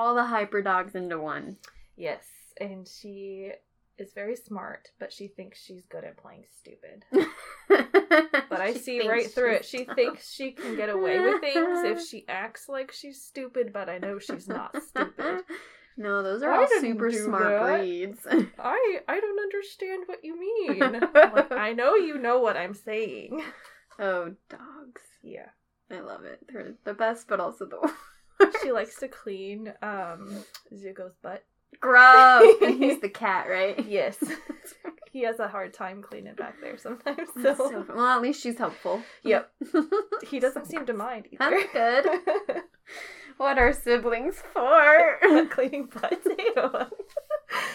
All the hyper dogs into one. Yes, and she is very smart, but she thinks she's good at playing stupid. But I see right through it. She thinks she can get away with things if she acts like she's stupid, but I know she's not stupid. No, those are I all super smart that. breeds. I I don't understand what you mean. Like, I know you know what I'm saying. oh, dogs. Yeah. I love it. They're the best, but also the worst. She likes to clean um Zuko's butt. Gross. and he's the cat, right? Yes. He has a hard time cleaning back there sometimes. So, so. Well, at least she's helpful. Yep. he doesn't seem to mind either. That's good. what are siblings for? cleaning butts.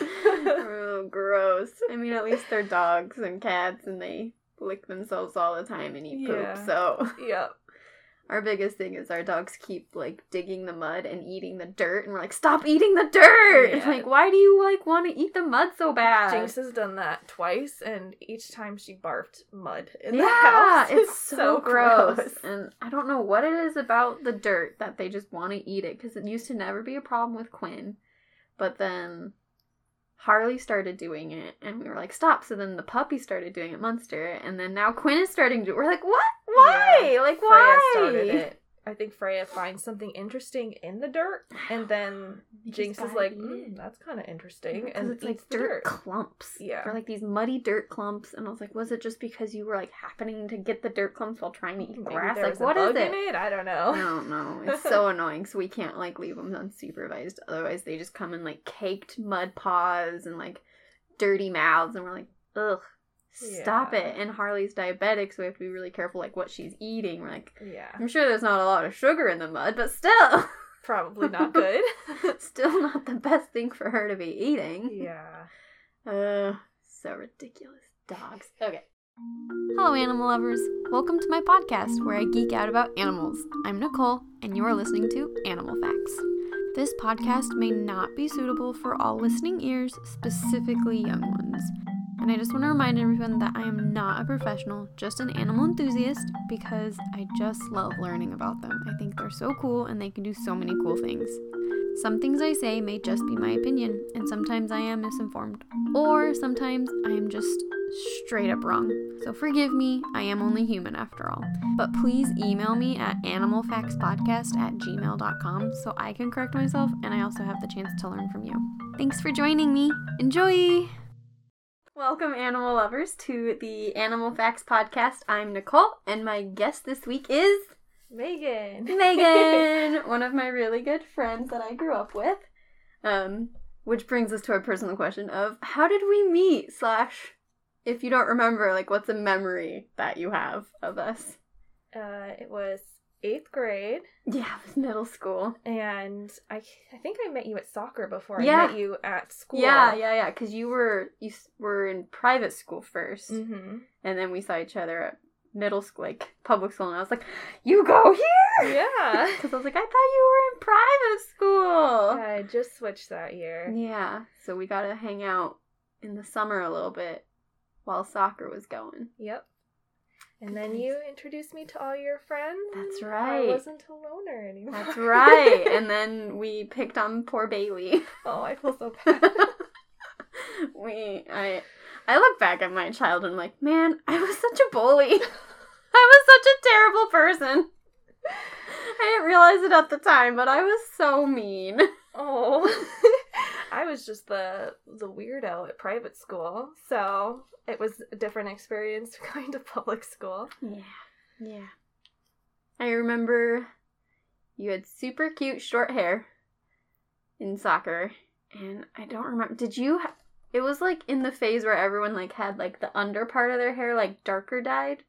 Oh, gross. I mean, at least they're dogs and cats, and they lick themselves all the time and eat Yeah. poop. So yep. Our biggest thing is our dogs keep like digging the mud and eating the dirt, and we're like, stop eating the dirt. Yeah. Like, why do you like want to eat the mud so bad? Jinx has done that twice, and each time she barfed mud in the yeah, house. it's so, gross. And I don't know what it is about the dirt that they just want to eat it because it used to never be a problem with Quinn. But then Harley started doing it and we were like, stop. So then the puppy started doing it, Munster. And then now Quinn is starting to. We're like, what? Why? Like, Freya why? started it. I think Freya finds something interesting in the dirt, and then Jinx is like, "Mm, "That's kind of interesting," and it's like dirt, dirt. clumps. Yeah. Or like these muddy dirt clumps. And I was like, was it just because you were like happening to get the dirt clumps while trying to eat Maybe grass? Like, what is it? it? I don't know. I don't know. It's so annoying. So we can't like leave them unsupervised. Otherwise, they just come in like caked mud paws and like dirty mouths, and we're like, ugh, stop Yeah. it. And Harley's diabetic, so we have to be really careful like what she's eating. We're like, Yeah, I'm sure there's not a lot of sugar in the mud, but still, probably not good. still not the best thing for her to be eating. yeah. Uh, so ridiculous. Dogs. Okay. Hello, animal lovers. Welcome to my podcast where I geek out about animals. I'm Nicole, and you are listening to Animal Facts. This podcast may not be suitable for all listening ears, specifically young ones. And I just want to remind everyone that I am not a professional, just an animal enthusiast, because I just love learning about them. I think they're so cool and they can do so many cool things. Some things I say may just be my opinion, and sometimes I am misinformed, or sometimes I am just straight up wrong. So forgive me, I am only human after all. But please email me at animalfactspodcast at gmail.com so I can correct myself and I also have the chance to learn from you. Thanks for joining me. Enjoy! Welcome, animal lovers, to the Animal Facts Podcast. I'm Nicole, and my guest this week is Megan. Megan, one of my really good friends that I grew up with. Um, which brings us to our personal question of how did we meet? Slash, if you don't remember, like, what's a memory that you have of us? uh, it was eighth grade, Yeah, it was middle school. and I I think I met you at soccer before Yeah. I met you at school. Yeah, yeah, yeah. Because you were you were in private school 1st Mm-hmm. and then we saw each other at middle school, like public school, and I was like, "You go here." Yeah. Because I was like, I thought you were in private school. I just switched that year. Yeah, so we got to hang out in the summer a little bit while soccer was going. Yep. And then you introduced me to all your friends. That's right. I wasn't a loner anymore. That's right. and then we picked on poor Bailey. oh, I feel so bad. we I I look back at my childhood and I'm like, man, I was such a bully. I was such a terrible person. I didn't realize it at the time, but I was so mean. oh, I was just the the weirdo at private school, so it was a different experience going to public school. Yeah. Yeah. I remember you had super cute short hair in soccer, and I don't remember. Did you? Ha- it was like in the phase where everyone like had like the under part of their hair like darker dyed.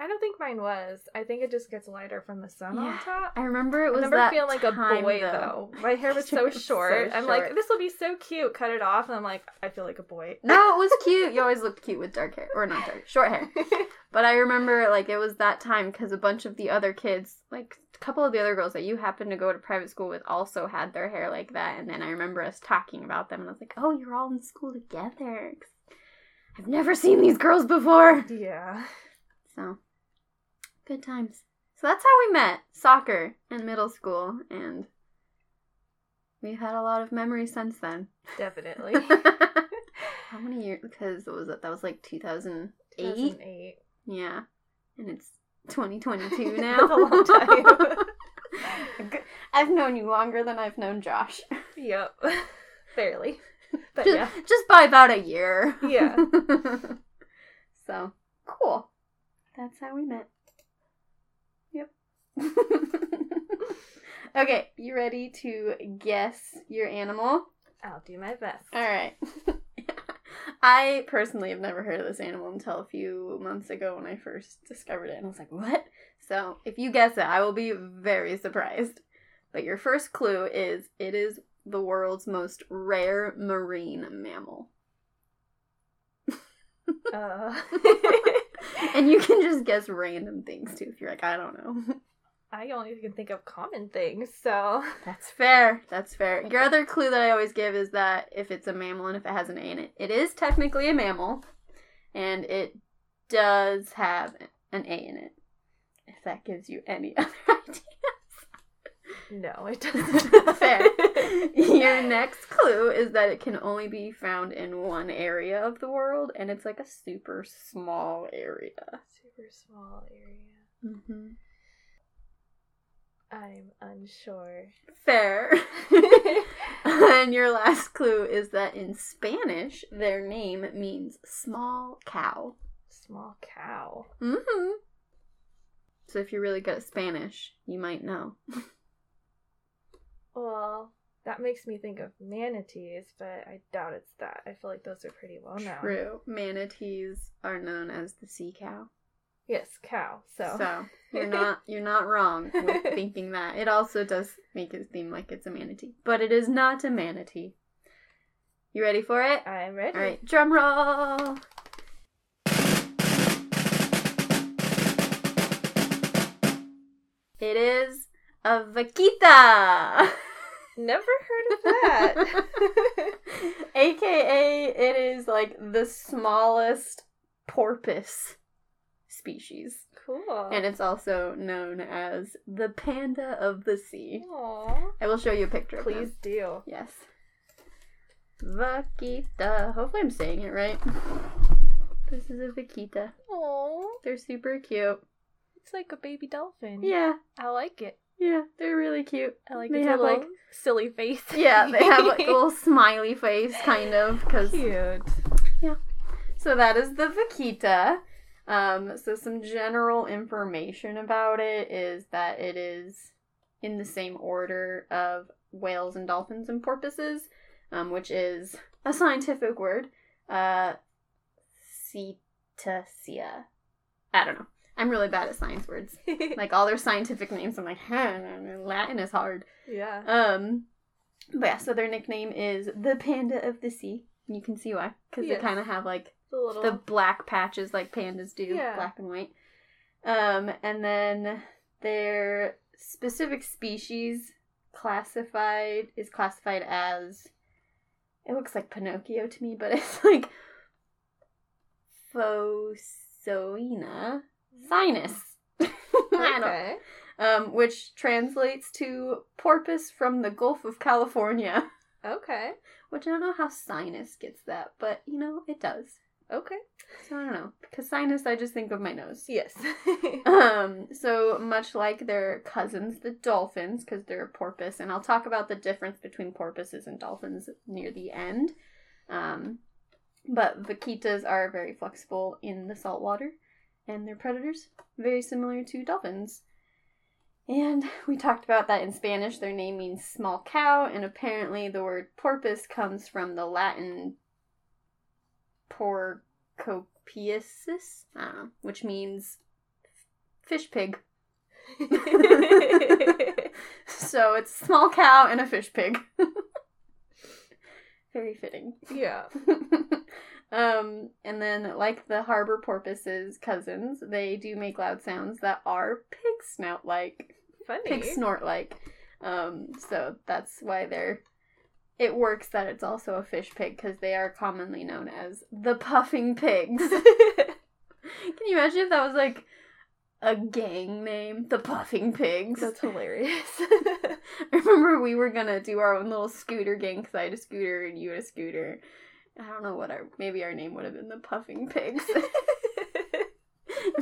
I don't think mine was. I think it just gets lighter from the sun Yeah. on top. I remember it was. I remember feeling like a boy though. though. My hair was so was so short. I'm like, this will be so cute. Cut it off, and I'm like, I feel like a boy. No, it was cute. You always looked cute with dark hair, or not dark, short hair. But I remember like it was that time because a bunch of the other kids, like a couple of the other girls that you happened to go to private school with, also had their hair like that. And then I remember us talking about them, and I was like, "Oh, you're all in school together. I've never seen these girls before. yeah. So good times. So that's how we met. Soccer in middle school, and We've had a lot of memories since then. Definitely. How many years? Because it was that was like 2008. 2008. Yeah, and it's 2022 now. That's a long time. I've known you longer than I've known Josh. Yep. Barely. But just, yeah. just by about a year. Yeah. so cool. That's how we met. Okay, you ready to guess your animal? I'll do my best. All right. I personally have never heard of this animal until a few months ago when I first discovered it, and I was like, "What?" So, if you guess it, I will be very surprised. But your first clue is it is the world's most rare marine mammal. Uh, and you can just guess random things too if you're like, I don't know. I only can think of common things, so. That's fair. That's fair. Your other clue that I always give is that if it's a mammal and if it has an A in it, it is technically a mammal, and it does have an A in it. If that gives you any other ideas. No, it doesn't. Fair. Your next clue is that it can only be found in one area of the world, and it's like a super small area. Super small area. Mm-hmm. I'm unsure. Fair. and your last clue is that in Spanish, their name means small cow. Small cow. Mm-hmm. So if you're really good at Spanish, you might know. Well, that makes me think of manatees, but I doubt it's that. I feel like those are pretty well known. True. Manatees are known as the sea cow. Yes, cow. So. So you're not you're not wrong with thinking that. It also does make it seem like it's a manatee, but it is not a manatee. You ready for it? I'm ready. All right, drum roll. It is a vaquita. Never heard of that. AKA, it is like the smallest porpoise species. cool. And it's also known as the panda of the sea. Aw. I will show you a picture. Please do. Yes. Vaquita. Hopefully I'm saying it right. This is a vaquita. Oh, They're super cute. it's like a baby dolphin. Yeah, I like it. yeah, they're really cute. I like They have, like- silly face. Yeah, they have like a little smiley face, kind of, because cute. Yeah. So that is the vaquita. Um, so some general information about it is that it is in the same order of whales and dolphins and porpoises, um, which is a scientific word. Uh, Cetacea. I don't know. I'm really bad at science words. Like all their scientific names, I'm like, huh, Latin is hard. yeah. Um, but yeah, so their nickname is the panda of the sea. You can see why, because Yes. they kind of have like little. the black patches like pandas do, Yeah. black and white. Um, and then their specific species classified is classified as it looks like Pinocchio to me, but it's like Phocoena sinus. I don't okay. um, which translates to porpoise from the Gulf of California. Okay. Which I don't know how sinus gets that, but you know, it does. Okay. So I don't know. Because sinus, I just think of my nose. Yes. Um, so much like their cousins, the dolphins, because they're a porpoise, and I'll talk about the difference between porpoises and dolphins near the end. Um, but vaquitas are very flexible in the saltwater, and they're predators, very similar to dolphins. And we talked about that in Spanish, their name means small cow, and apparently the word porpoise comes from the Latin porcopiasis, know, which means fish pig. so it's small cow and a fish pig. Very fitting. yeah. um, and then, like the harbor porpoise's cousins, they do make loud sounds that are pig snout like, Funny. pig snort like. Um, so that's why they're. It works that it's also a fish pig because they are commonly known as the puffing pigs. Can you imagine if that was like a gang name, the Puffing Pigs. That's hilarious. I remember we were gonna do our own little scooter gang because I had a scooter and you had a scooter. I don't know what our maybe our name would have been the Puffing Pigs.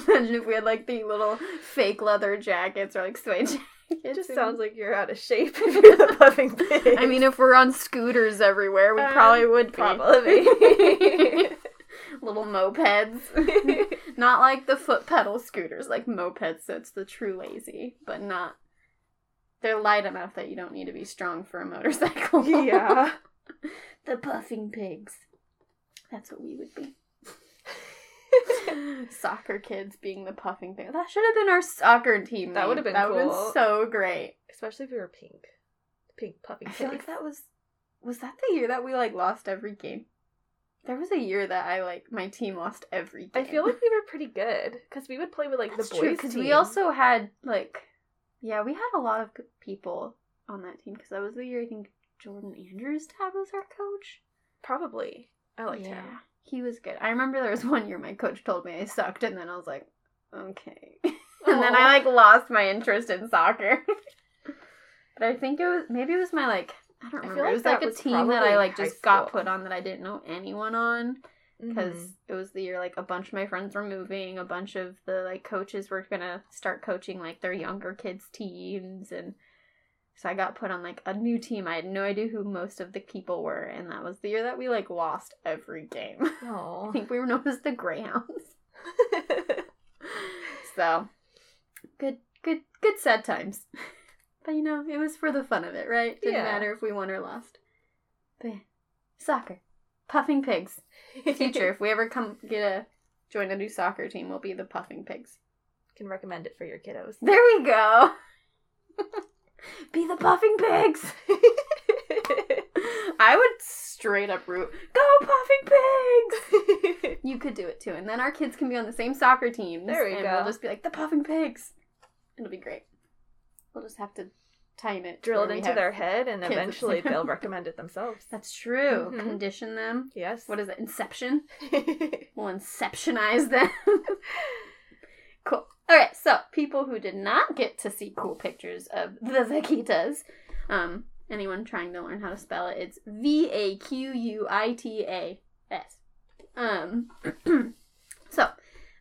Imagine if we had like the little fake leather jackets or like suede jackets. it just sounds like you're out of shape if you're the puffing pig. I mean, if we're on scooters everywhere, we Um, probably would be. probably. little mopeds. not like the foot pedal scooters, like mopeds, so it's the true lazy, but not. They're light enough that you don't need to be strong for a motorcycle. yeah. the puffing pigs. That's what we would be. Soccer kids being the puffing thing. That should have been our soccer team. That would have been that would have been so great. Especially if we were pink. Pink puffing I feel like that was was that the year that we like lost every game. There was a year that I like my team lost every I feel like we were pretty good because we would play with like That's the boys because we also had like yeah we had a lot of people on that team because that was the year I think Jordan Andrews dad was our coach. probably. I liked him. He was good. I remember there was one year my coach told me I sucked, and then I was like, okay. and then I like lost my interest in soccer. but I think it was maybe it was my like I don't I remember. like it was like a was team that I like just got put on that I didn't know anyone on because Mhm. it was the year like a bunch of my friends were moving, a bunch of the like coaches were gonna start coaching like their younger kids teams, and so I got put on like a new team. I had no idea who most of the people were, and that was the year that we like lost every game. I think we were known as the Greyhounds. So good, good, good sad times. But you know, it was for the fun of it, right? Didn't Yeah. matter if we won or lost. But yeah. soccer, puffing pigs. Future, if we ever come get a join a new soccer team, we'll be the puffing pigs. Can recommend it for your kiddos. There we go. Be the puffing pigs. I would straight up root. Go puffing pigs. You could do it too, and then our kids can be on the same soccer team. There we and go. We'll just be like the puffing pigs. It'll be great. We'll just have to time it. Drill it into their head and kids at the eventually they'll recommend it themselves. That's true. Mhm. Condition them. Yes. What is it? Inception. We'll inceptionize them. cool. All right. So people who did not get to see cool pictures of the vaquitas, um, anyone trying to learn how to spell it, it's V A Q U I T A S. Um, so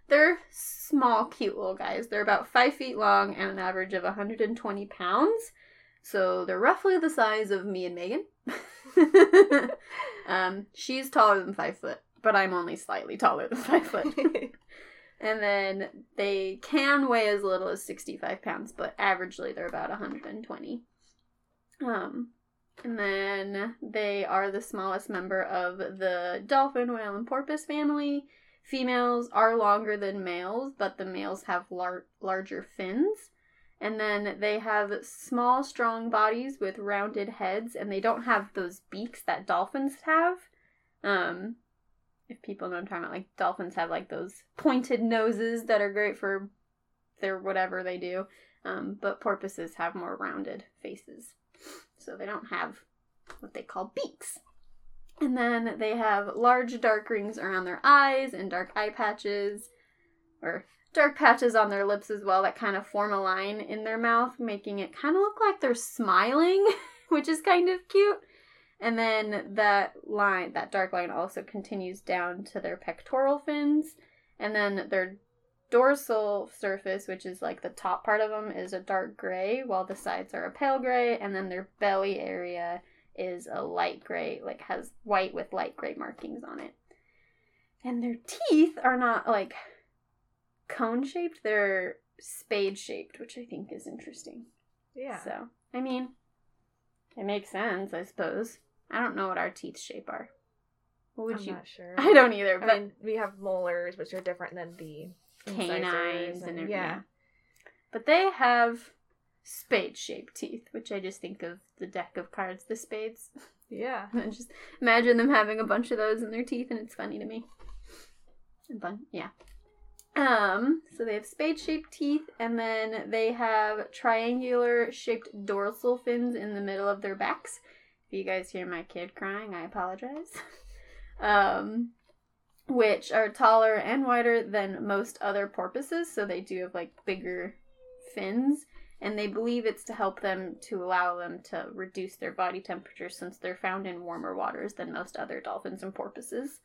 they're small, cute little guys. They're about five feet long and an average of 120 pounds. So they're roughly the size of me and Megan. um, she's taller than five foot, but I'm only slightly taller than five foot. and then they can weigh as little as 65 pounds, but averagely they're about 120. Um, and then they are the smallest member of the dolphin, whale, and porpoise family. Females are longer than males, but the males have lar- larger fins. And then they have small, strong bodies with rounded heads, and they don't have those beaks that dolphins have. Um, if people know what I'm talking about, like dolphins have like those pointed noses that are great for their whatever they do. Um, but porpoises have more rounded faces, so they don't have what they call beaks. And then they have large dark rings around their eyes and dark eye patches, or dark patches on their lips as well that kind of form a line in their mouth, making it kind of look like they're smiling, which is kind of cute. And then that line, that dark line, also continues down to their pectoral fins. And then their dorsal surface, which is like the top part of them, is a dark gray, while the sides are a pale gray. And then their belly area is a light gray, like has white with light gray markings on it. And their teeth are not like cone shaped, they're spade shaped, which I think is interesting. yeah. So, I mean, it makes sense, I suppose. I don't know what our teeth shape are. What would I'm you? not sure. I don't either, I mean, we have molars, which are different than the canines and, everything. yeah. But they have spade shaped teeth, which I just think of the deck of cards, the spades. Yeah. And just imagine them having a bunch of those in their teeth, and it's funny to me. And fun, yeah. Um, so they have spade shaped teeth, and then they have triangular shaped dorsal fins in the middle of their backs. If you guys hear my kid crying, I apologize. um, which are taller and wider than most other porpoises, so they do have like bigger fins. And they believe it's to help them to allow them to reduce their body temperature since they're found in warmer waters than most other dolphins and porpoises.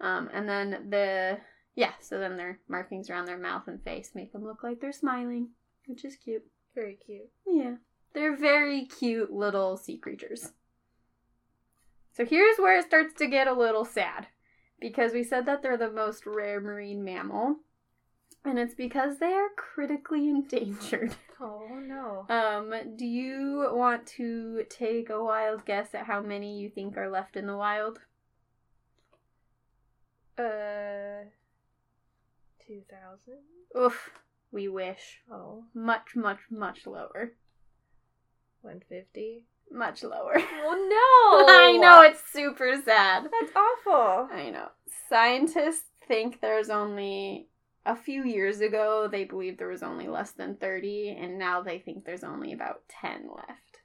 Um, and then the yeah, so then their markings around their mouth and face make them look like they're smiling, which is cute. Very cute. Yeah. They're very cute little sea creatures. So here's where it starts to get a little sad. Because we said that they're the most rare marine mammal. And it's because they are critically endangered. Oh no. Um, do you want to take a wild guess at how many you think are left in the wild? Uh, two thousand. Oof, we wish. Oh, Much, much, much lower. one fifty. Much lower. Oh no! I know, it's super sad. That's awful. I know. Scientists think there's only a few years ago they believed there was only less than 30 and now they think there's only about 10 left.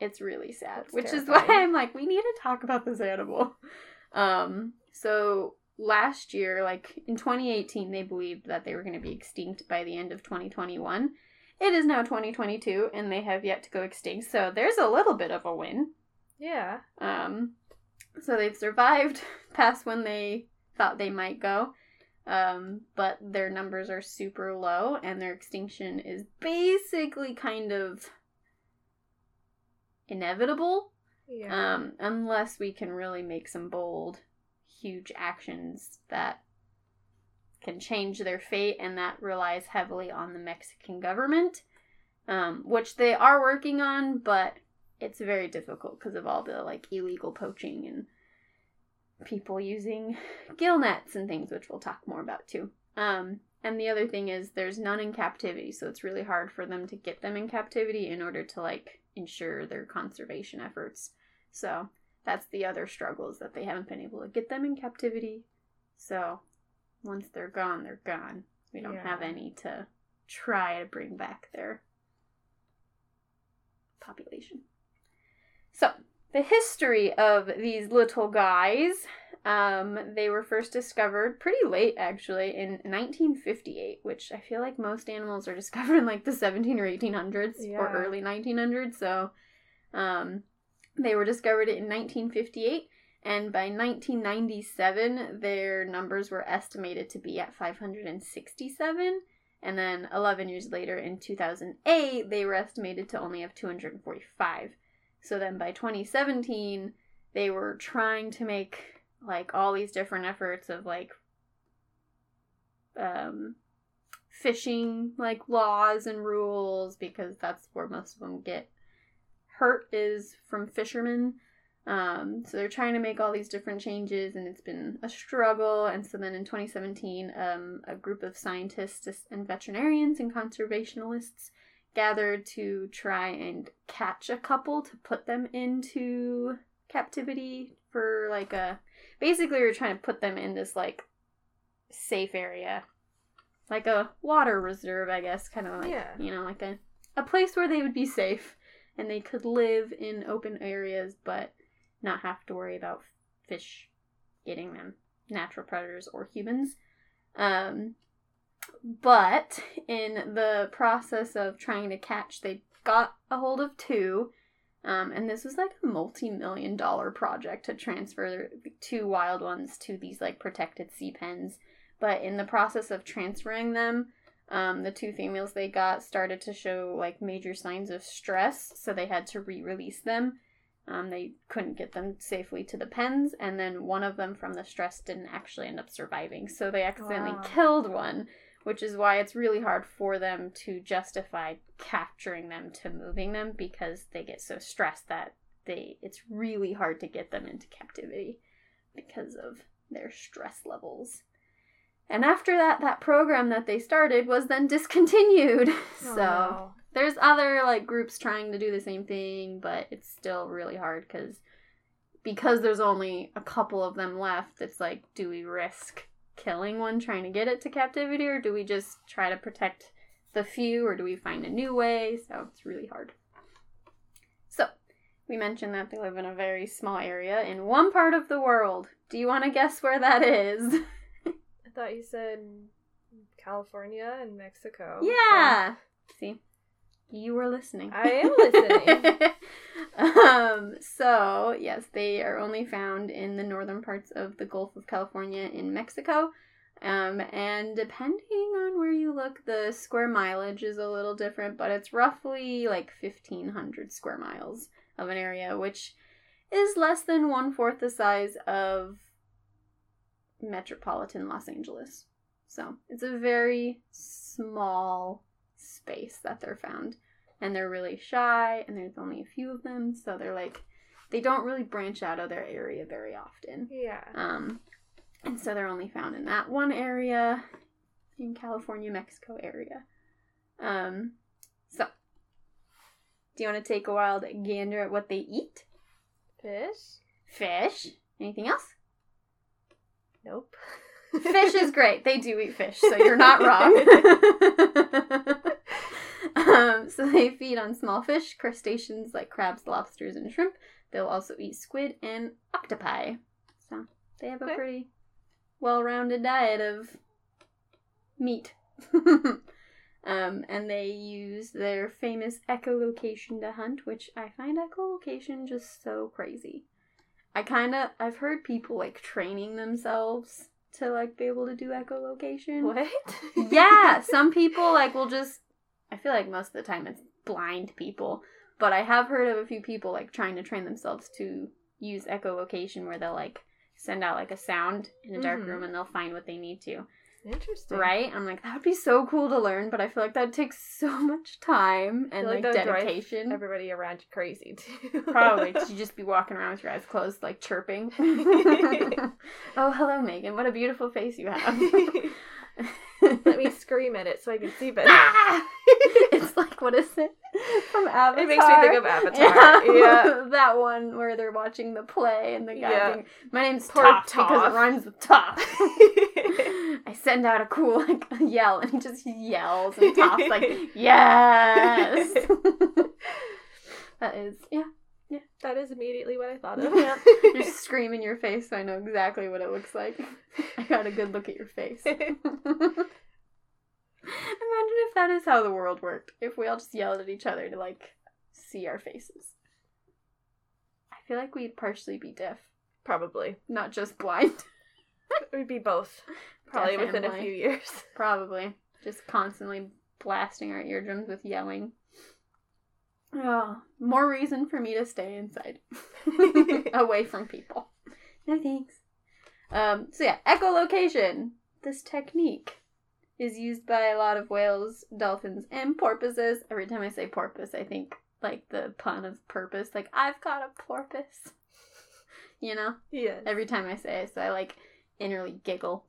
It's really sad, That's which is why. I'm like we need to talk about this animal. Um so last year like in 2018 they believed that they were going to be extinct by the end of 2021. It is now 2022 and they have yet to go extinct. So there's a little bit of a win. Yeah. Um, so they've survived past when they thought they might go. Um, but their numbers are super low and their extinction is basically kind of inevitable. Yeah. Um, unless we can really make some bold, huge actions that can change their fate, and that relies heavily on the Mexican government, um, which they are working on, but it's very difficult because of all the like illegal poaching and people using gill nets and things, which we'll talk more about too. Um, and the other thing is there's none in captivity, so it's really hard for them to get them in captivity in order to like ensure their conservation efforts. So that's the other struggles that they haven't been able to get them in captivity. So once they're gone, they're gone. We don't have any to try to bring back their population. So, the history of these little guys, um, they were first discovered pretty late actually in 1958, which I feel like most animals are discovered in like the 17 or 1800s or early 1900s. So, um, they were discovered in 1958, and by 1997, their numbers were estimated to be at 567. And then 11 years later, in 2008, they were estimated to only have 245. So then by 2017, they were trying to make like all these different efforts of like um, fishing like laws and rules because that's where most of them get hurt is from fishermen. Um, so they're trying to make all these different changes, and it's been a struggle. And so then in 2017, um, a group of scientists and veterinarians and conservationists gathered to try and catch a couple to put them into captivity for like a. Basically, we are trying to put them in this like safe area, like a water reserve, I guess, kind of like Yeah. you know, like a a place where they would be safe and they could live in open areas but not have to worry about fish getting them, natural predators or humans. Um, but in the process of trying to catch, they got a hold of two. Um, and this was like a multi-million dollar project to transfer two wild ones to these like protected sea pens. But in the process of transferring them, um, the two females they got started to show like major signs of stress, so they had to re-release them. Um, they couldn't get them safely to the pens, and then one of them from the stress didn't actually end up surviving, so they accidentally Wow. killed one, which is why it's really hard for them to justify capturing them to moving them because they get so stressed that they it's really hard to get them into captivity because of their stress levels. And after that, that program that they started was then discontinued. Oh, so. There's other like groups trying to do the same thing, but it's still really hard because because there's only a couple of them left. It's like, do we risk killing one trying to get it to captivity, or do we just try to protect the few, or do we find a new way? So it's really hard. So we mentioned that they live in a very small area in one part of the world. Do you want to guess where that is? I thought you said California and Mexico. Yeah. See, you were listening. I am listening. um. So yes, they are only found in the northern parts of the Gulf of California in Mexico. Um, and depending on where you look, the square mileage is a little different, but it's roughly like 1,500 square miles of an area, which is less than one fourth the size of metropolitan Los Angeles. So it's a very small space that they're found. And they're really shy, and there's only a few of them, so they're like, they don't really branch out of their area very often. Yeah. Um, and so they're only found in that one area in California, Mexico area. Um, so, do you want to take a wild gander at what they eat? Fish? Fish. Anything else? Nope. Fish is great. They do eat fish, so you're not wrong. um, so they feed on small fish, crustaceans like crabs, lobsters, and shrimp. They'll also eat squid and octopi. So they have a Okay. pretty well-rounded diet of meat. um, and they use their famous echolocation to hunt, which I find echolocation just so crazy. I kind of I've heard people like training themselves to like be able to do echolocation. What? yeah, some people like will just I feel like most of the time it's blind people, but I have heard of a few people like trying to train themselves to use echolocation where they'll like send out like a sound in a dark Mhm. room and they'll find what they need to. Interesting. Right? I'm like that would be so cool to learn, but I feel like that takes so much time and like, like that would drive dedication. Everybody around you crazy too. Probably, you just be walking around with your eyes closed, like chirping. oh, hello, Megan. What a beautiful face you have. Let me scream at it so I can see better. Ah! it's like what is it from Avatar? It makes me think of Avatar. Yeah. that one where they're watching the play and the guy Yeah. being, my name's Poor Top because it rhymes with top. I send out a cool like yell and he just yells and Toph's like yes. that is yeah. yeah. that is immediately what I thought of. Yeah. Just scream in your face so I know exactly what it looks like. I got a good look at your face. Imagine if that is how the world worked. If we all just yelled at each other to like see our faces. I feel like we'd partially be deaf, Probably. not just blind. We'd be both. Probably Deaf within a blind. few years. Probably. Just constantly blasting our eardrums with yelling. Oh, more reason for me to stay inside. Away from people. No thanks. Um, so yeah, echolocation. This technique is used by a lot of whales, dolphins, and porpoises. Every time I say porpoise, I think like the pun of purpose. Like, I've got a porpoise. You know? Yeah. every time I say it, so I like innerly giggle.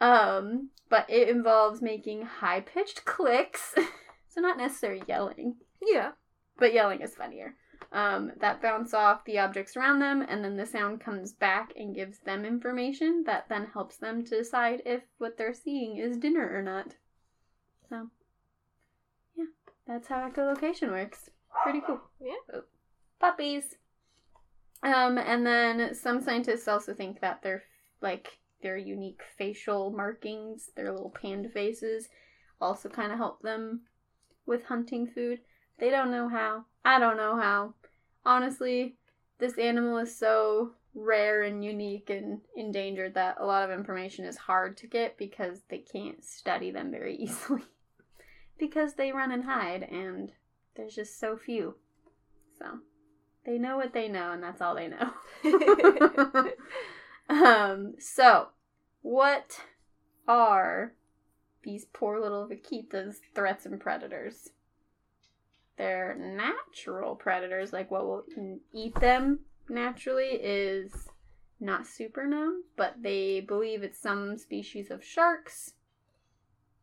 Um, but it involves making high pitched clicks, so not necessarily yelling, Yeah. but yelling is funnier. Um, that bounce off the objects around them, and then the sound comes back and gives them information that then helps them to decide if what they're seeing is dinner or not. So, yeah, that's how echolocation works. Pretty cool. Yeah. Oh, puppies. Um, and then some scientists also think that their like their unique facial markings, their little panda faces, also kind of help them with hunting food. They don't know how. I don't know how. Honestly, this animal is so rare and unique and endangered that a lot of information is hard to get because they can't study them very easily. because they run and hide and there's just so few. So, they know what they know and that's all they know. um, so, what are these poor little vaquitas threats and predators? Their natural predators, like what will eat them naturally, is not super known, but they believe it's some species of sharks.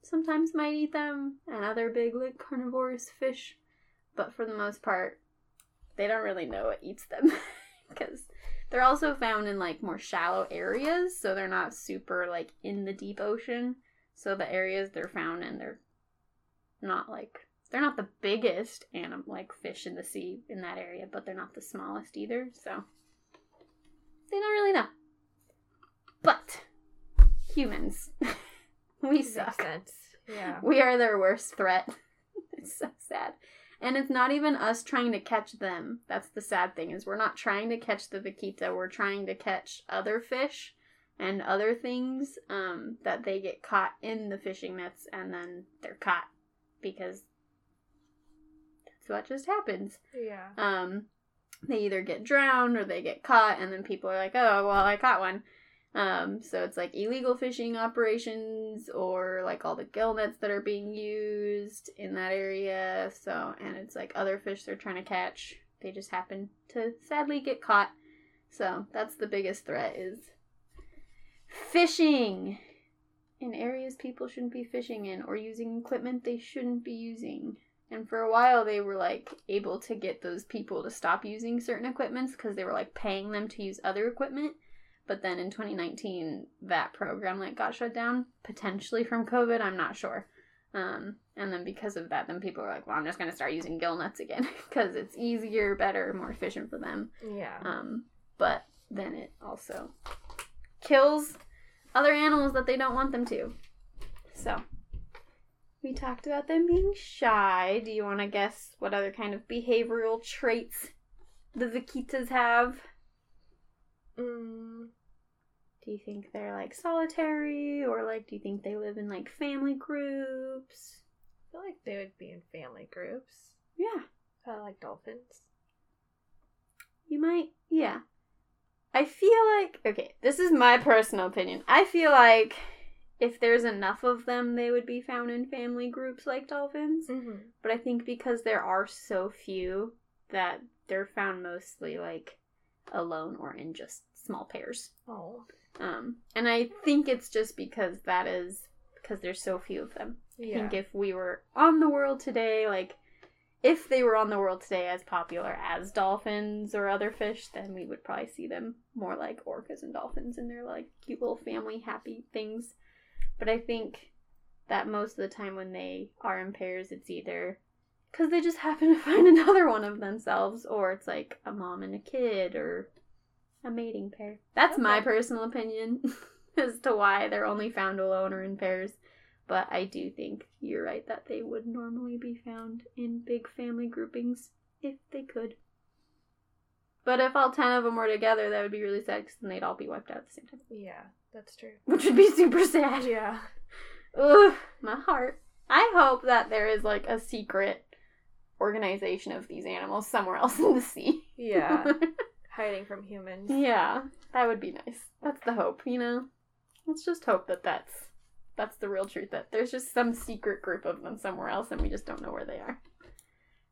Sometimes might eat them, and other big, like carnivorous fish. But for the most part, they don't really know what eats them because they're also found in like more shallow areas, so they're not super like in the deep ocean. So the areas they're found in, they're not like they're not the biggest animal like fish in the sea in that area, but they're not the smallest either. So they don't really know. But humans, we suck. Yeah. We are their worst threat. it's so sad. And it's not even us trying to catch them. That's the sad thing is we're not trying to catch the vaquita. We're trying to catch other fish and other things um, that they get caught in the fishing nets and then they're caught because that's what just happens. Yeah. Um, they either get drowned or they get caught, and then people are like, "Oh, well, I caught one." Um, so it's like illegal fishing operations or like all the gill nets that are being used in that area. So, and it's like other fish they're trying to catch. They just happen to sadly get caught. So that's the biggest threat is fishing in areas people shouldn't be fishing in or using equipment they shouldn't be using. And for a while, they were like able to get those people to stop using certain equipments because they were like paying them to use other equipment. But then in 2019, that program like got shut down, potentially from COVID. I'm not sure. Um, and then because of that, then people were like, "Well, I'm just gonna start using gill nets again because it's easier, better, more efficient for them." Yeah. Um, but then it also kills other animals that they don't want them to. So, we talked about them being shy. Do you want to guess what other kind of behavioral traits the vaquitas have? Mm, Do you think they're like solitary or like do you think they live in like family groups? I feel like they would be in family groups. Yeah, Kind of like dolphins. you might. Yeah. I feel like okay, this is my personal opinion. I feel like if there's enough of them, they would be found in family groups like dolphins. Mm-hmm. But I think because there are so few that they're found mostly like alone or in just small pairs. Oh. Um, and I think it's just because that is because there's so few of them. I think if we were on the world today, like if they were on the world today as popular as dolphins or other fish, then we would probably see them more like orcas and dolphins and they're like cute little family happy things. But I think that most of the time when they are in pairs, it's either because they just happen to find another one of themselves, or it's like a mom and a kid, or a mating pair. That's my personal opinion as to why they're only found alone or in pairs. But I do think you're right that they would normally be found in big family groupings if they could. But if all 10 of them were together, that would be really sad because then they'd all be wiped out at the same time. Yeah, that's true. Which would be super sad. Yeah. Ugh, my heart. I hope that there is like a secret organization of these animals somewhere else in the sea. Yeah. Hiding from humans. yeah, that would be nice. That's the hope, you know. Let's just hope that that's that's the real truth. That there's just some secret group of them somewhere else, and we just don't know where they are.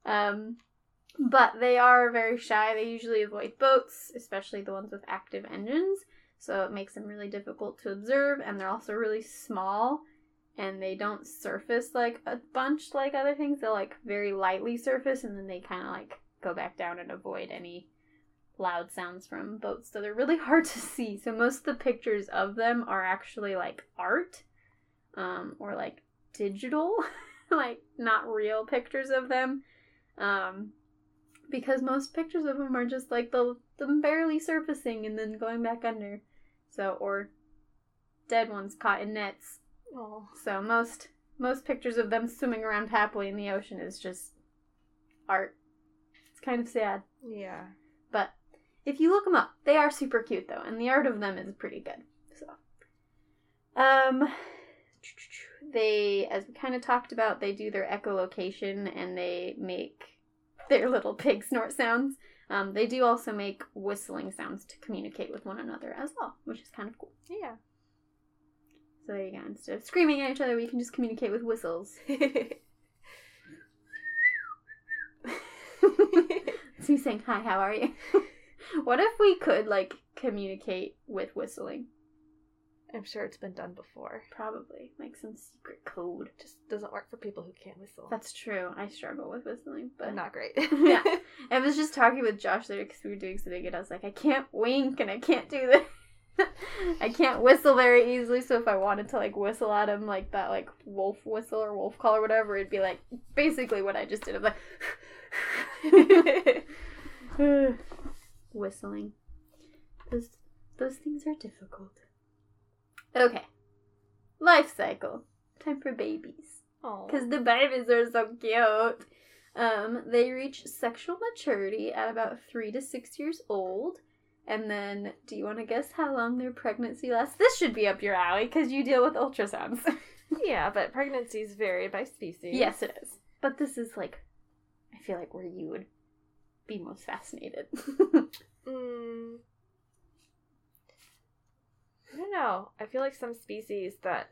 Um, but they are very shy. They usually avoid boats, especially the ones with active engines. So it makes them really difficult to observe, and they're also really small. And they don't surface like a bunch like other things. They'll like very lightly surface, and then they kind of like go back down and avoid any loud sounds from boats. So they're really hard to see. So most of the pictures of them are actually like art um, or like digital, like not real pictures of them. Um, because most pictures of them are just like the them barely surfacing and then going back under. So or dead ones caught in nets. Oh. So most most pictures of them swimming around happily in the ocean is just art. It's kind of sad. Yeah. But if you look them up, they are super cute though, and the art of them is pretty good. So, um, they, as we kind of talked about, they do their echolocation and they make their little pig snort sounds. Um, they do also make whistling sounds to communicate with one another as well, which is kind of cool. Yeah. So there you go. Instead of screaming at each other, we can just communicate with whistles. It's me saying, Hi, how are you? what if we could, like, communicate with whistling? I'm sure it's been done before. Probably. Like some secret code. Just doesn't work for people who can't whistle. That's true. I struggle with whistling, but. not great. Yeah. I was just talking with Josh there because we were doing something, and I was like, I can't wink and I can't do this. I can't whistle very easily, so if I wanted to like whistle at him like that like wolf whistle or wolf call or whatever, it'd be like basically what I just did. I'm like whistling. Those those things are difficult. Okay. Life cycle. Time for babies. Because the babies are so cute. Um, they reach sexual maturity at about three to six years old. And then, do you want to guess how long their pregnancy lasts? This should be up your alley because you deal with ultrasounds. Yeah, but pregnancies vary by species. yes, it is. But this is like, I feel like where you would be most fascinated. Mm, I don't know. I feel like some species that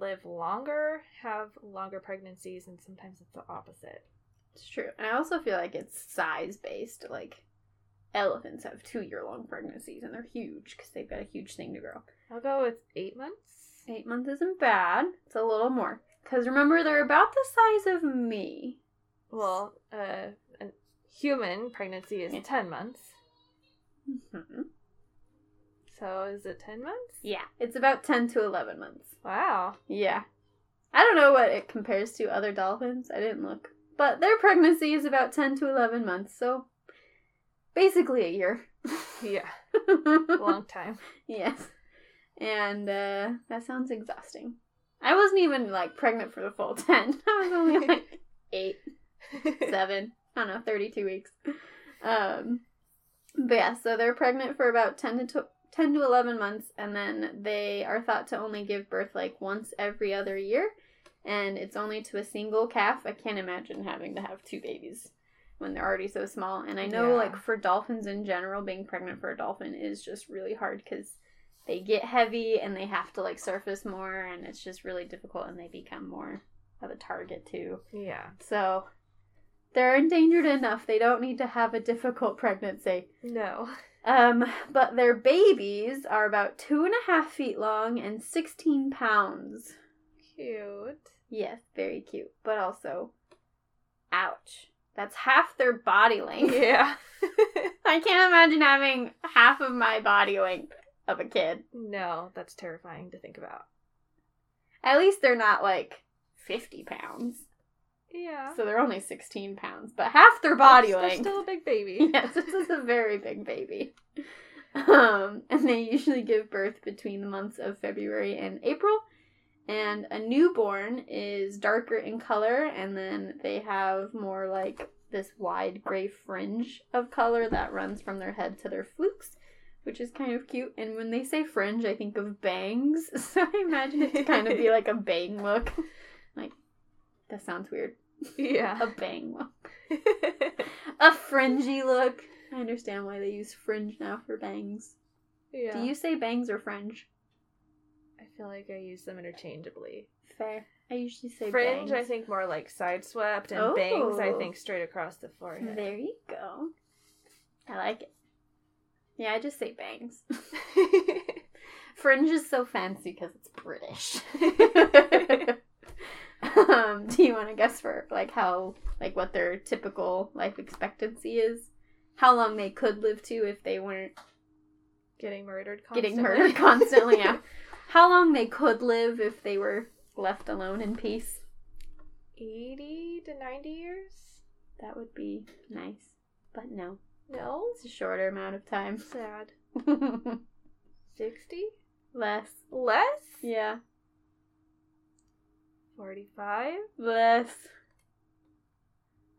live longer have longer pregnancies, and sometimes it's the opposite. it's true. And I also feel like it's size based. Like, elephants have two year long pregnancies and they're huge because they've got a huge thing to grow. I'll go with eight months. Eight months isn't bad. It's a little more. Because remember, they're about the size of me. Well, uh, a human pregnancy is Yeah. 10 months. hmm So is it 10 months? Yeah, it's about 10 to 11 months. Wow. Yeah. I don't know what it compares to other dolphins. I didn't look. But their pregnancy is about 10 to 11 months, so basically a year. Yeah. Long time. yes. And uh, that sounds exhausting. I wasn't even like pregnant for the full 10. I was only like 8. seven, I don't know, 32 weeks. Um, but yeah, so they're pregnant for about 10 to, 10 to 11 months, and then they are thought to only give birth like once every other year, and it's only to a single calf. I can't imagine having to have two babies when they're already so small. And I know, Yeah. like, for dolphins in general, being pregnant for a dolphin is just really hard because they get heavy and they have to, like, surface more, and it's just really difficult, and they become more of a target, too. yeah. So they're endangered enough. They don't need to have a difficult pregnancy. No. Um, but their babies are about two and a half feet long and 16 pounds. Cute. Yes, very cute. But also, ouch. That's half their body length. Yeah. I can't imagine having half of my body length of a kid. no, that's terrifying to think about. At least they're not like 50 pounds. Yeah. So they're only 16 pounds, but half their body They're length. still a big baby. yes, this is a very big baby. Um, and they usually give birth between the months of February and April. And a newborn is darker in color, and then they have more like this wide gray fringe of color that runs from their head to their flukes, which is kind of cute. And when they say fringe, I think of bangs, so I imagine it to kind of be like a bang look. Like, that sounds weird. Yeah. A bang look a fringy look. I understand why they use fringe now for bangs. yeah. Do you say bangs or fringe? I feel like I use them interchangeably. Fair. I usually say Fringe, I think more like side swept, and bangs, I Oh. think straight across the forehead. There you go. I like it. Yeah, I just say bangs. Fringe is so fancy because it's British. um, do you want to guess for like how like what their typical life expectancy is? How long they could live to if they weren't Getting murdered constantly. getting murdered constantly. Yeah. How long they could live if they were left alone in peace? 80 to 90 years? That would be nice. But no, No? it's a shorter amount of time. Sad. 60? Less. Less? Yeah. 45? Less.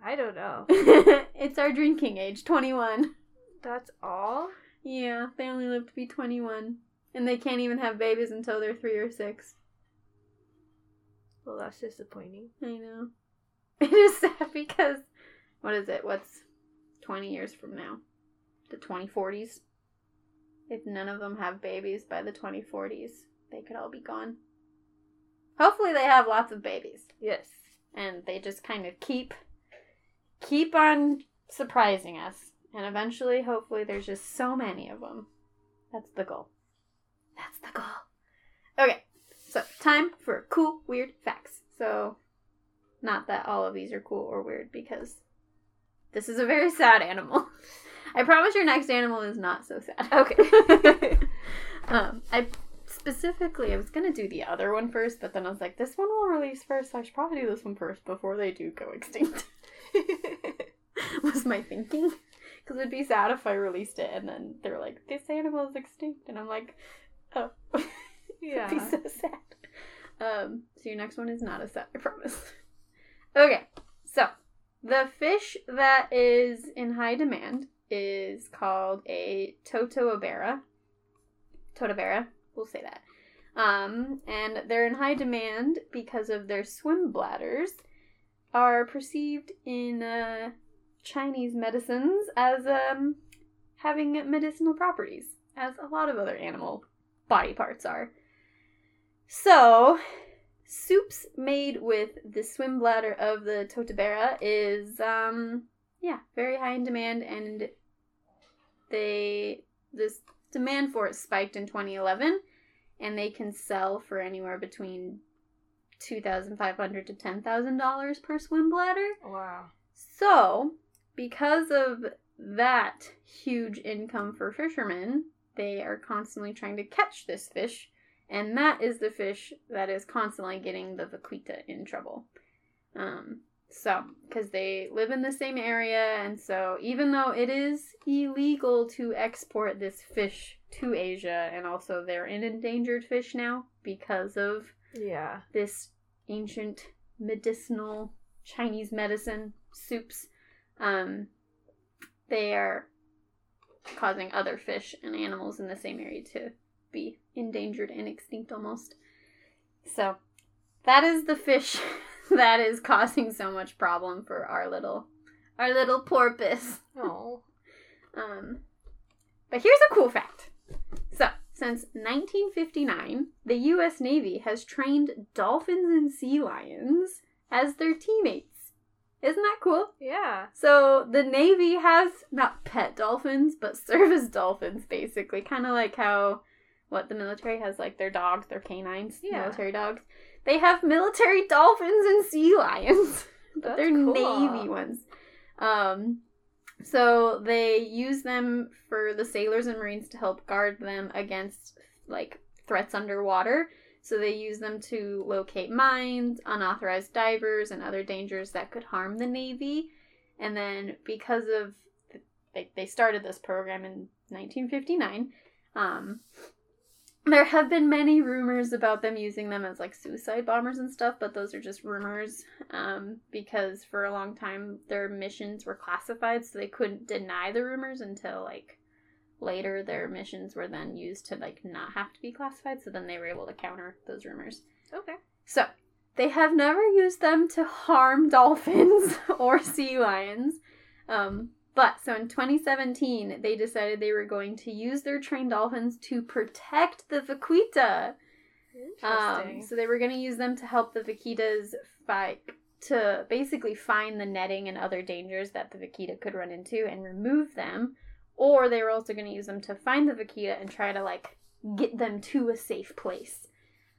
I don't know. it's our drinking age, 21. That's all? Yeah, they only live to be 21. And they can't even have babies until they're 3 or 6. Well, that's disappointing. I know. It is sad because, what is it? What's 20 years from now? The 2040s? If none of them have babies by the 2040s, they could all be gone. Hopefully they have lots of babies. Yes. And they just kind of keep, keep on surprising us. And eventually, hopefully, there's just so many of them. That's the goal. That's the goal. Okay, so time for cool, weird facts. So, not that all of these are cool or weird because This is a very sad animal. I promise your next animal is not so sad. Okay. um, I specifically, I was gonna do the other one first, but then I was like, this one will release first, so I should probably do this one first before they do go extinct. was my thinking. Because it'd be sad if I released it and then they're like, this animal is extinct. And I'm like, oh. yeah. It'd be so sad. Um, so your next one is not a sad, I promise. Okay, so the fish that is in high demand is called a Totoabera. Totobera, we'll say that. Um, and they're in high demand because of their swim bladders are perceived in uh, Chinese medicines as um, having medicinal properties, as a lot of other animal body parts are. So, soups made with the swim bladder of the Totobera is, um, yeah, very high in demand, and they this demand for it spiked in 2011, and they can sell for anywhere between two thousand five hundred to ten thousand dollars per swim bladder. Wow. So, because of that huge income for fishermen, they are constantly trying to catch this fish, and that is the fish that is constantly getting the vaquita in trouble. Um, so, because they live in the same area, and so even though it is illegal to export this fish to Asia, and also they're an endangered fish now because of Yeah. this ancient medicinal Chinese medicine soups. Um, they are causing other fish and animals in the same area to be endangered and extinct almost. So, that is the fish that is causing so much problem for our little our little porpoise. Oh. Um, but here's a cool fact. Since 1959, the U.S. Navy has trained dolphins and sea lions as their teammates. Isn't that cool? Yeah. So, the Navy has not pet dolphins, but service dolphins, basically. Kind of like how, what, the military has like their dogs, their canines, Yeah. military dogs. They have military dolphins and sea lions. but That's they're cool. Navy ones. Um, so they use them for the sailors and marines to help guard them against like threats underwater. So they use them to locate mines, unauthorized divers, and other dangers that could harm the Navy. And then because of they, they started this program in 1959, um, there have been many rumors about them using them as like suicide bombers and stuff, but those are just rumors um, because for a long time their missions were classified, so they couldn't deny the rumors until like later their missions were then used to like not have to be classified, so then they were able to counter those rumors. Okay. So, they have never used them to harm dolphins or sea lions. Um, but so in 2017, they decided they were going to use their trained dolphins to protect the vaquita. Um, Interesting. so they were going to use them to help the vaquitas fight to basically find the netting and other dangers that the vaquita could run into and remove them. Or they were also going to use them to find the vaquita and try to like get them to a safe place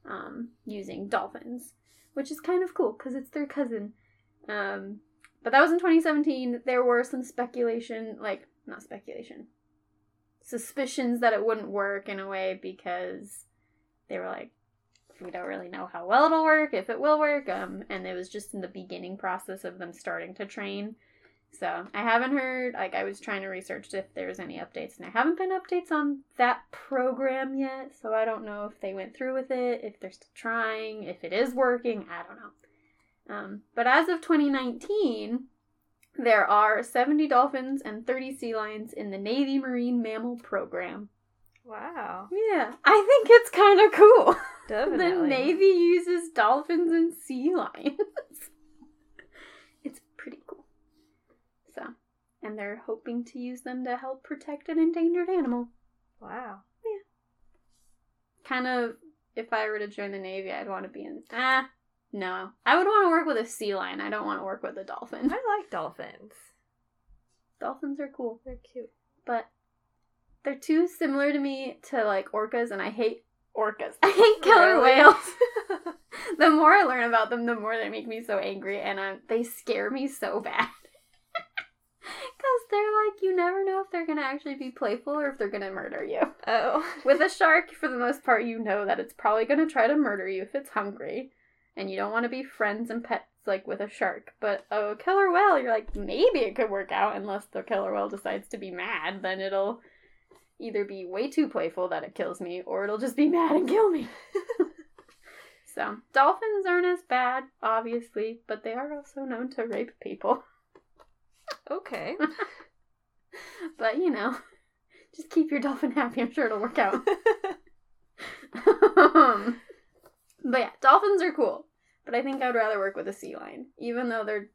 um, using dolphins, which is kind of cool because it's their cousin. Um, but that was in 2017. There were some speculation, like not speculation, suspicions that it wouldn't work in a way because they were like, we don't really know how well it'll work, if it will work. Um, and it was just in the beginning process of them starting to train. So I haven't heard. Like I was trying to research if there was any updates, and there haven't been updates on that program yet. So I don't know if they went through with it, if they're still trying, if it is working. I don't know. Um, but as of 2019, there are 70 dolphins and 30 sea lions in the Navy Marine Mammal Program. Wow. Yeah, I think it's kind of cool. Definitely. The Navy uses dolphins and sea lions. it's pretty cool. So, and they're hoping to use them to help protect an endangered animal. Wow. Yeah. Kind of, if I were to join the Navy, I'd want to be in. Ah, no. I would want to work with a sea lion. I don't want to work with a dolphin. I like dolphins. Dolphins are cool, They're cute. but they're too similar to me to like orcas, and I hate orcas. I hate killer Really? whales. the more I learn about them, the more they make me so angry, and i they scare me so bad. Because they're like you never know if they're gonna actually be playful or if they're gonna murder you. Oh. With a shark, for the most part, you know that it's probably gonna try to murder you if it's hungry, and you don't want to be friends and pets like with a shark. But a killer whale, you're like maybe it could work out unless the killer whale decides to be mad. Then it'll either be way too playful that it kills me, or it'll just be mad and kill me. so dolphins aren't as bad, obviously, but they are also known to rape people. Okay. But you know, just keep your dolphin happy. I'm sure it'll work out. um, but yeah, dolphins are cool. But I think I'd rather work with a sea lion, even though they're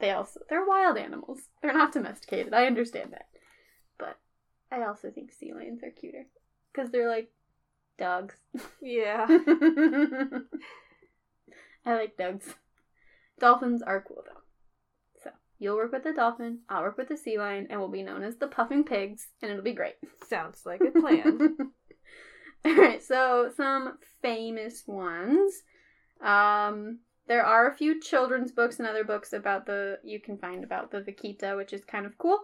they also they're wild animals. They're not domesticated. I understand that, but I also think sea lions are cuter because they're like dogs. yeah. I like dogs. Dolphins are cool though. So you'll work with the dolphin, I'll work with the sea lion, and we'll be known as the puffing pigs, and it'll be great. Sounds like a plan. Alright, so some famous ones. Um there are a few children's books and other books about the you can find about the vaquita, which is kind of cool.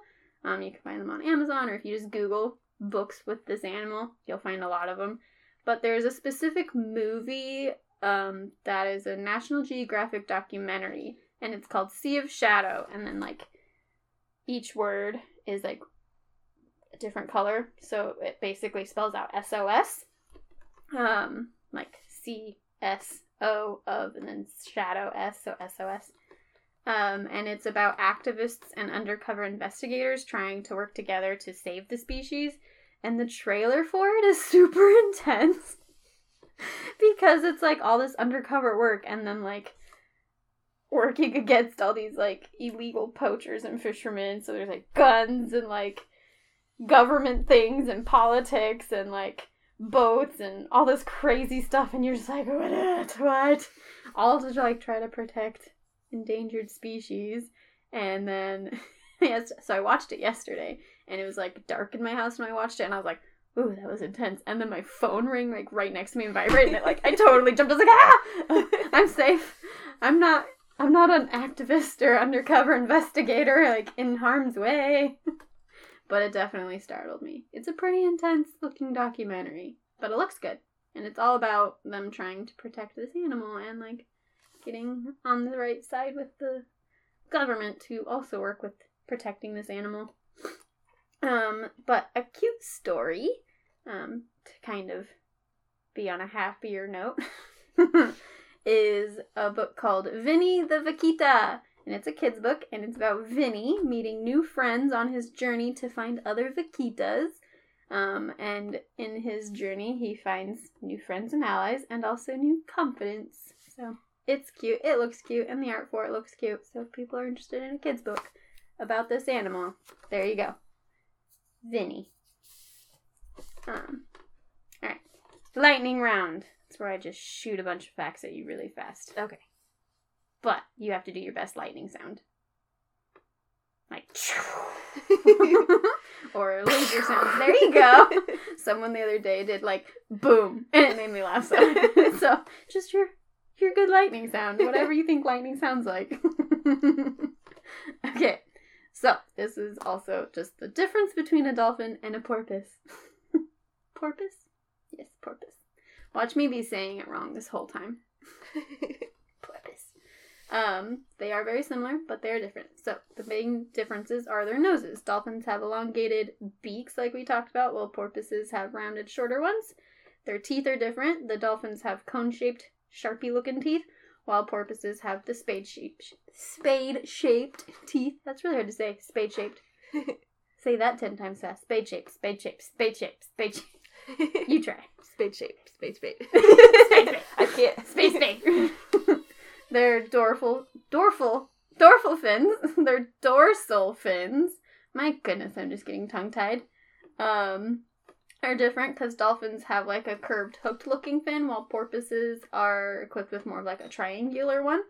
Um, you can find them on Amazon, or if you just Google books with this animal, you'll find a lot of them. But there's a specific movie um, that is a National Geographic documentary, and it's called Sea of Shadow. And then like each word is like a different color, so it basically spells out SOS, um, like C S O of, and then shadow S, so SOS. Um, and it's about activists and undercover investigators trying to work together to save the species. And the trailer for it is super intense because it's like all this undercover work and then like working against all these like illegal poachers and fishermen. So there's like guns and like government things and politics and like boats and all this crazy stuff. And you're just like, what? What? All to like try to protect endangered species. And then, yes, so I watched it yesterday, and it was like dark in my house when I watched it, and I was like, ooh, that was intense. And then my phone rang like right next to me and vibrated, and like I totally jumped. I was like, ah, I'm safe. I'm not. I'm not an activist or undercover investigator, like in harm's way. but it definitely startled me. It's a pretty intense looking documentary, but it looks good. And it's all about them trying to protect this animal and like getting on the right side with the government to also work with protecting this animal. Um, but a cute story, um, to kind of be on a happier note, is a book called Vinny the Vaquita. And it's a kid's book, and it's about Vinny meeting new friends on his journey to find other vaquitas. Um, and in his journey, he finds new friends and allies, and also new confidence. So it's cute. It looks cute, and the art for it looks cute. So if people are interested in a kid's book about this animal, there you go. Vinny. Um, all right. Lightning round. That's where I just shoot a bunch of facts at you really fast. Okay. But you have to do your best lightning sound. Like, or laser sounds. There you go. Someone the other day did like boom, and it made me laugh. So, so just your your good lightning sound, whatever you think lightning sounds like. okay, so this is also just the difference between a dolphin and a porpoise. porpoise? Yes, porpoise. Watch me be saying it wrong this whole time. Um, they are very similar, but they are different. So the main differences are their noses. Dolphins have elongated beaks, like we talked about, while porpoises have rounded, shorter ones. Their teeth are different. The dolphins have cone-shaped, sharpie-looking teeth, while porpoises have the spade-shaped, spade-shaped teeth. That's really hard to say. Spade-shaped. say that ten times fast. Spade-shaped, spade-shaped, spade-shaped, spade-shaped. You try. Spade-shaped. Spade spade. Spade spade. I can't. Space They're dorsal, dorsal, dorsal fins. They're dorsal fins. My goodness, I'm just getting tongue tied. Um, are different because dolphins have like a curved, hooked-looking fin, while porpoises are equipped with more of like a triangular one.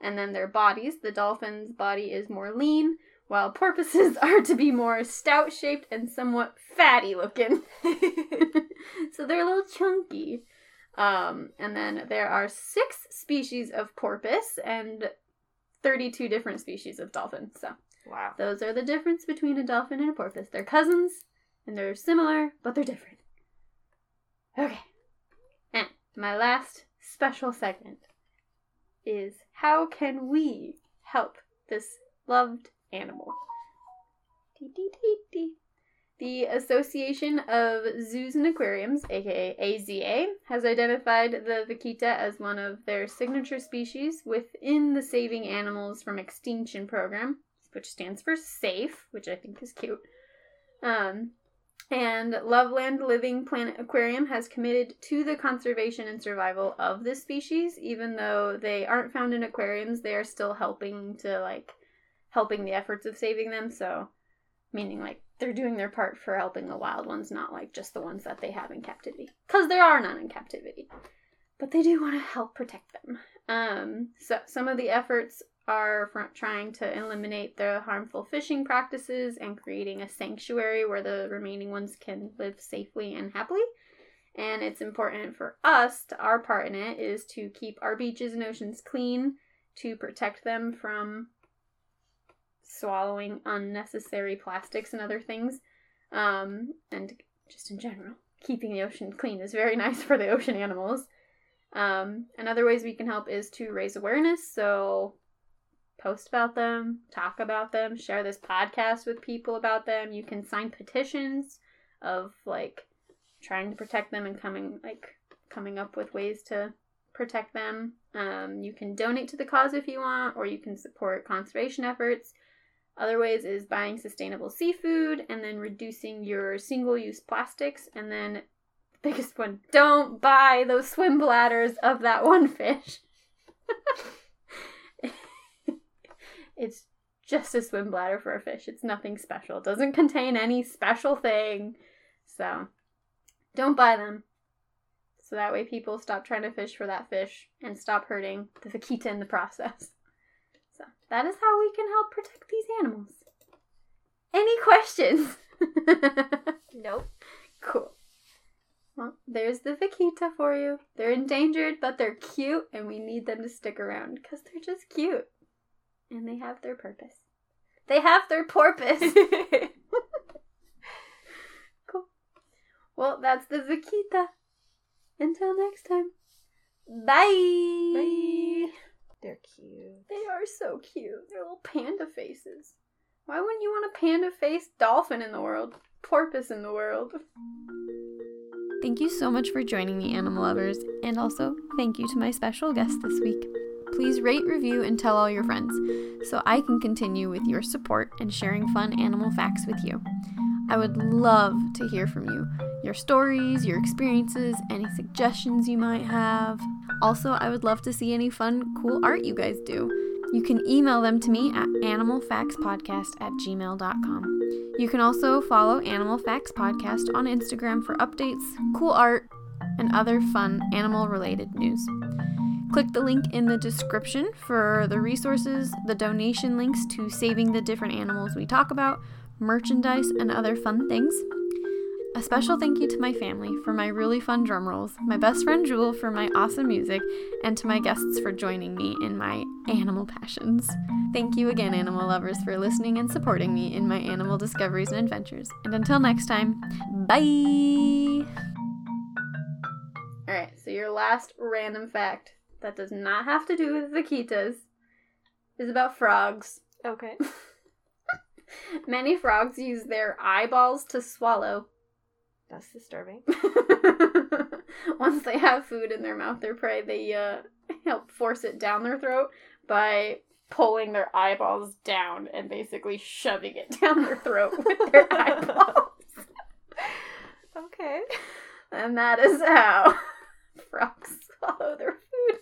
And then their bodies. The dolphin's body is more lean, while porpoises are to be more stout-shaped and somewhat fatty-looking. so they're a little chunky. Um, and then there are six species of porpoise and 32 different species of dolphin. So Wow. Those are the difference between a dolphin and a porpoise. They're cousins, and they're similar, but they're different. Okay. And my last special segment is how can we help this loved animal? Dee, dee, dee, dee. The Association of Zoos and Aquariums, aka AZA, has identified the vaquita as one of their signature species within the Saving Animals from Extinction program, which stands for SAFE, which I think is cute. Um, and Loveland Living Planet Aquarium has committed to the conservation and survival of this species, even though they aren't found in aquariums, they are still helping to like helping the efforts of saving them. So, meaning like they're doing their part for helping the wild ones, not like just the ones that they have in captivity, because there are none in captivity. But they do want to help protect them. Um, so some of the efforts are fr- trying to eliminate the harmful fishing practices and creating a sanctuary where the remaining ones can live safely and happily. And it's important for us, to, our part in it is to keep our beaches and oceans clean, to protect them from swallowing unnecessary plastics and other things. Um, and just in general, keeping the ocean clean is very nice for the ocean animals. Um, and other ways we can help is to raise awareness. So, post about them, talk about them, share this podcast with people about them. You can sign petitions of like trying to protect them and coming like coming up with ways to protect them. Um, you can donate to the cause if you want, or you can support conservation efforts. Other ways is buying sustainable seafood and then reducing your single use plastics. And then, the biggest one, don't buy those swim bladders of that one fish. it's just a swim bladder for a fish. It's nothing special. It doesn't contain any special thing. So, don't buy them. So that way people stop trying to fish for that fish and stop hurting the vaquita in the process. That is how we can help protect these animals. Any questions? Nope. cool. Well, there's the vaquita for you. They're endangered, but they're cute, and we need them to stick around because they're just cute. And they have their purpose. They have their porpoise. cool. Well, that's the vaquita. Until next time. Bye. Bye. They're cute. They are so cute. They're little panda faces. Why wouldn't you want a panda faced dolphin in the world? Porpoise in the world. Thank you so much for joining me, animal lovers, and also thank you to my special guest this week. Please rate, review, and tell all your friends so I can continue with your support and sharing fun animal facts with you. I would love to hear from you your stories, your experiences, any suggestions you might have. Also, I would love to see any fun, cool art you guys do. You can email them to me at animalfactspodcast at gmail.com. You can also follow Animal Facts Podcast on Instagram for updates, cool art, and other fun animal related news. Click the link in the description for the resources, the donation links to saving the different animals we talk about, merchandise, and other fun things. A special thank you to my family for my really fun drum rolls, my best friend Jewel for my awesome music, and to my guests for joining me in my animal passions. Thank you again, animal lovers, for listening and supporting me in my animal discoveries and adventures. And until next time, bye! Alright, so your last random fact that does not have to do with vaquitas is about frogs. Okay. Many frogs use their eyeballs to swallow. That's disturbing. Once they have food in their mouth, their prey, they uh, help force it down their throat by pulling their eyeballs down and basically shoving it down their throat with their eyeballs. Okay. And that is how frogs swallow their food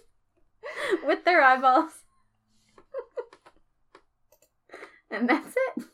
with their eyeballs. and that's it.